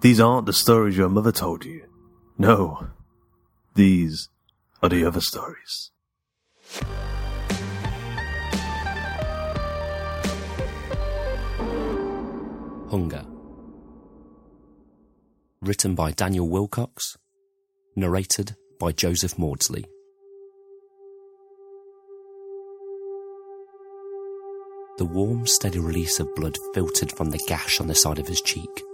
These aren't the stories your mother told you. No. These are the other stories. Hunger. Written by Daniel Willcocks. Narrated by Joseph Maudsley. The warm, steady release of blood filtered from the gash on the side of his cheek.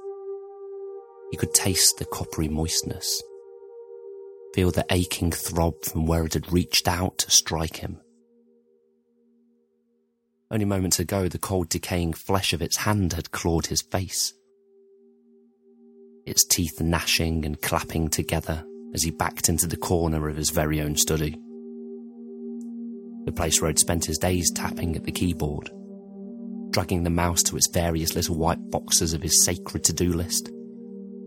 He could taste the coppery moistness, feel the aching throb from where it had reached out to strike him. Only moments ago, the cold, decaying flesh of its hand had clawed his face. Its teeth gnashing and clapping together as he backed into the corner of his very own study. The place where he'd spent his days tapping at the keyboard, dragging the mouse to its various little white boxes of his sacred to do list,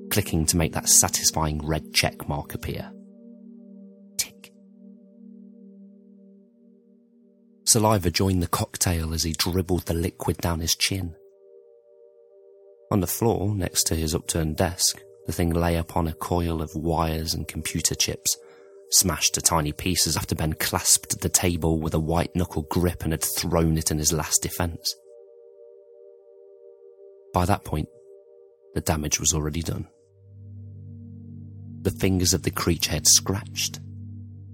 clicking to make that satisfying red check mark appear. Tick. Saliva joined the cocktail as he dribbled the liquid down his chin. On the floor, next to his upturned desk, the thing lay upon a coil of wires and computer chips, smashed to tiny pieces after Ben clasped the table with a white knuckle grip and had thrown it in his last defense. By that point, the damage was already done. The fingers of the creature had scratched.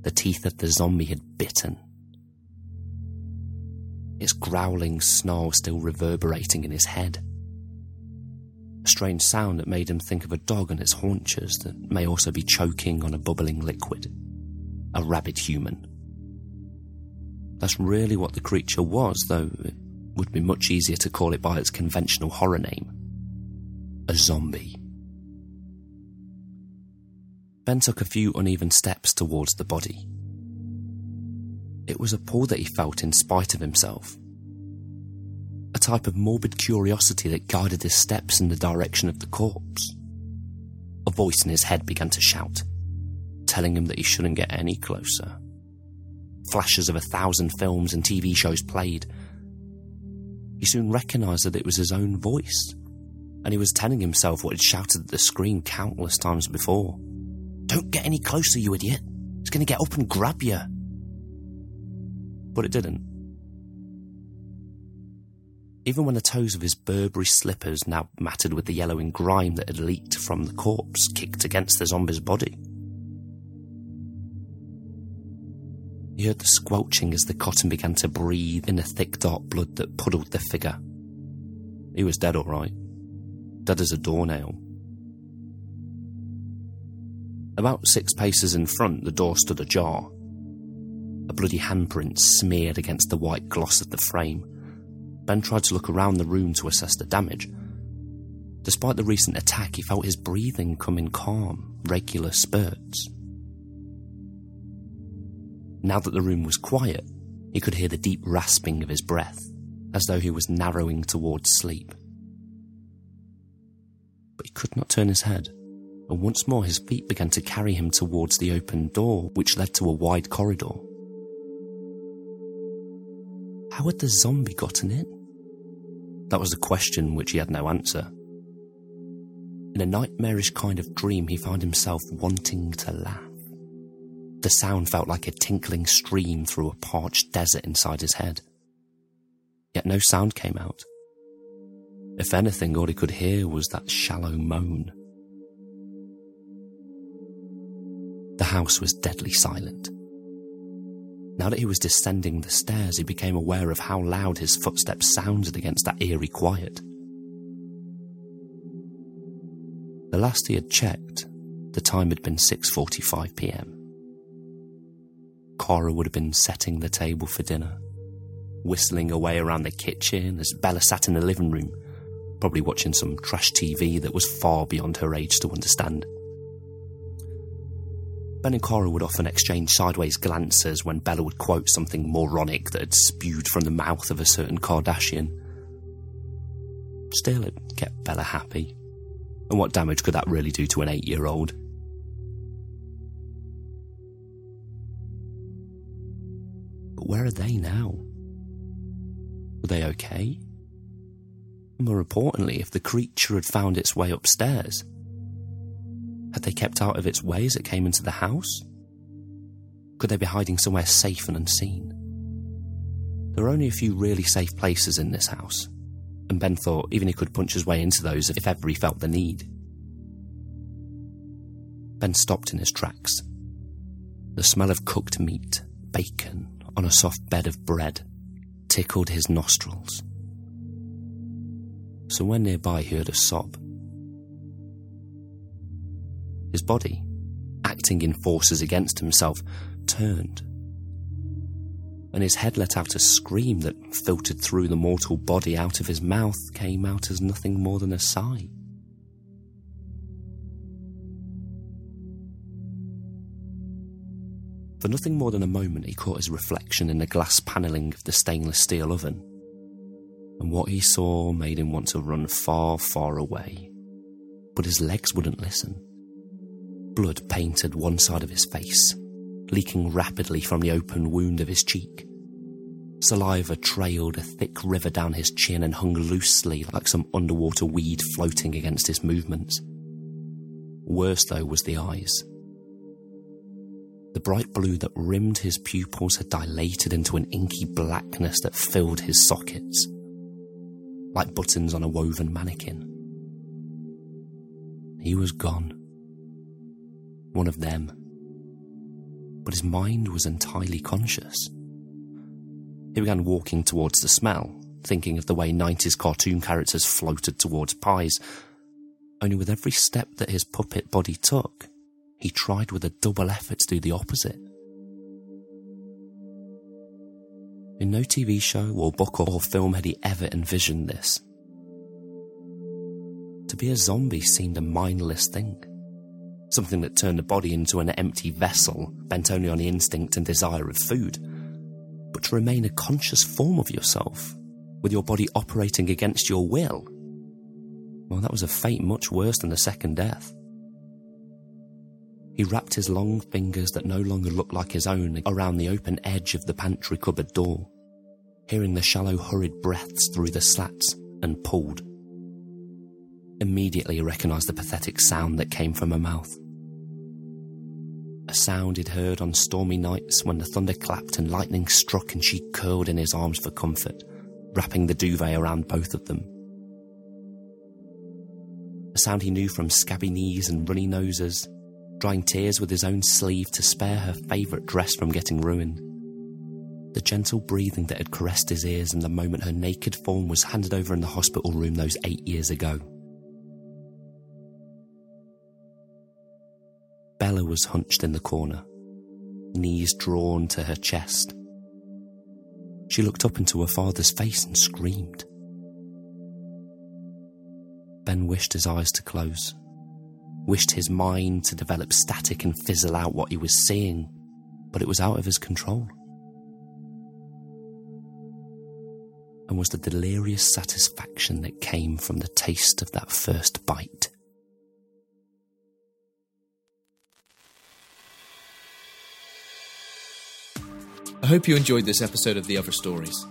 The teeth of the zombie had bitten its growling snarl still reverberating in his head. A strange sound that made him think of a dog on its haunches that may also be choking on a bubbling liquid. A rabid human. That's really what the creature was, though it would be much easier to call it by its conventional horror name. A zombie. Ben took a few uneven steps towards the body. It was a pull that he felt in spite of himself. A type of morbid curiosity that guided his steps in the direction of the corpse. A voice in his head began to shout, telling him that he shouldn't get any closer. Flashes of a thousand films and TV shows played. He soon recognized that it was his own voice, and he was telling himself what he'd shouted at the screen countless times before. Don't get any closer, you idiot. It's going to get up and grab you but it didn't. Even when the toes of his Burberry slippers, now matted with the yellowing grime that had leaked from the corpse, kicked against the zombie's body. He heard the squelching as the cotton began to breathe in the thick dark blood that puddled the figure. He was dead, all right. Dead as a doornail. About six paces in front, the door stood ajar, a bloody handprint smeared against the white gloss of the frame. Ben tried to look around the room to assess the damage. Despite the recent attack, he felt his breathing come in calm, regular spurts. Now that the room was quiet, he could hear the deep rasping of his breath, as though he was narrowing towards sleep. But he could not turn his head, and once more his feet began to carry him towards the open door, which led to a wide corridor. How had the zombie gotten in? That was a question which he had no answer. In a nightmarish kind of dream, he found himself wanting to laugh. The sound felt like a tinkling stream through a parched desert inside his head. Yet no sound came out. If anything, all he could hear was that shallow moan. House was deadly silent. Now that he was descending the stairs, he became aware of how loud his footsteps sounded against that eerie quiet. The last he had checked, the time had been 6:45 p.m. Cora would have been setting the table for dinner, whistling away around the kitchen as Bella sat in the living room, probably watching some trash TV that was far beyond her age to understand. Ben and Cora would often exchange sideways glances when Bella would quote something moronic that had spewed from the mouth of a certain Kardashian. Still, it kept Bella happy. And what damage could that really do to an eight year old? But where are they now? Were they okay? More importantly, if the creature had found its way upstairs, had they kept out of its way as it came into the house? Could they be hiding somewhere safe and unseen? There were only a few really safe places in this house, and Ben thought even he could punch his way into those if ever he felt the need. Ben stopped in his tracks. The smell of cooked meat, bacon, on a soft bed of bread tickled his nostrils. So when nearby he heard a sob. His body, acting in forces against himself, turned. And his head let out a scream that filtered through the mortal body out of his mouth, came out as nothing more than a sigh. For nothing more than a moment, he caught his reflection in the glass panelling of the stainless steel oven. And what he saw made him want to run far, far away. But his legs wouldn't listen. Blood painted one side of his face, leaking rapidly from the open wound of his cheek. Saliva trailed a thick river down his chin and hung loosely like some underwater weed floating against his movements. Worse, though, was the eyes. The bright blue that rimmed his pupils had dilated into an inky blackness that filled his sockets, like buttons on a woven mannequin. He was gone. One of them. But his mind was entirely conscious. He began walking towards the smell, thinking of the way 90s cartoon characters floated towards pies. Only with every step that his puppet body took, he tried with a double effort to do the opposite. In no TV show or book or film had he ever envisioned this. To be a zombie seemed a mindless thing. Something that turned the body into an empty vessel, bent only on the instinct and desire of food. But to remain a conscious form of yourself, with your body operating against your will, well, that was a fate much worse than the second death. He wrapped his long fingers that no longer looked like his own around the open edge of the pantry cupboard door, hearing the shallow, hurried breaths through the slats, and pulled. Immediately he recognized the pathetic sound that came from her mouth. A sound he'd heard on stormy nights when the thunder clapped and lightning struck and she curled in his arms for comfort, wrapping the duvet around both of them. A sound he knew from scabby knees and runny noses, drying tears with his own sleeve to spare her favourite dress from getting ruined. The gentle breathing that had caressed his ears in the moment her naked form was handed over in the hospital room those eight years ago. Bella was hunched in the corner, knees drawn to her chest. She looked up into her father's face and screamed. Ben wished his eyes to close, wished his mind to develop static and fizzle out what he was seeing, but it was out of his control. And was the delirious satisfaction that came from the taste of that first bite. Hope you enjoyed this episode of The Other Stories.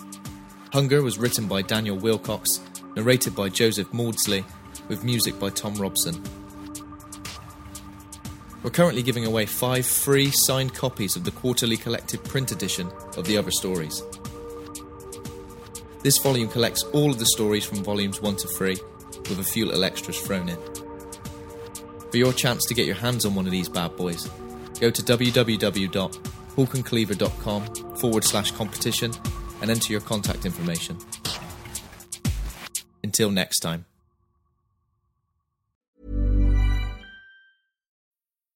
Hunger was written by Daniel Willcocks, narrated by Joseph Maudsley, with music by Thom Robson. We're currently giving away five free signed copies of the quarterly collected print edition of The Other Stories. This volume collects all of the stories from volumes 1 to 3, with a few little extras thrown in. For your chance to get your hands on one of these bad boys, go to www.hawkandcleaver.com forward slash competition and enter your contact information. Until next time.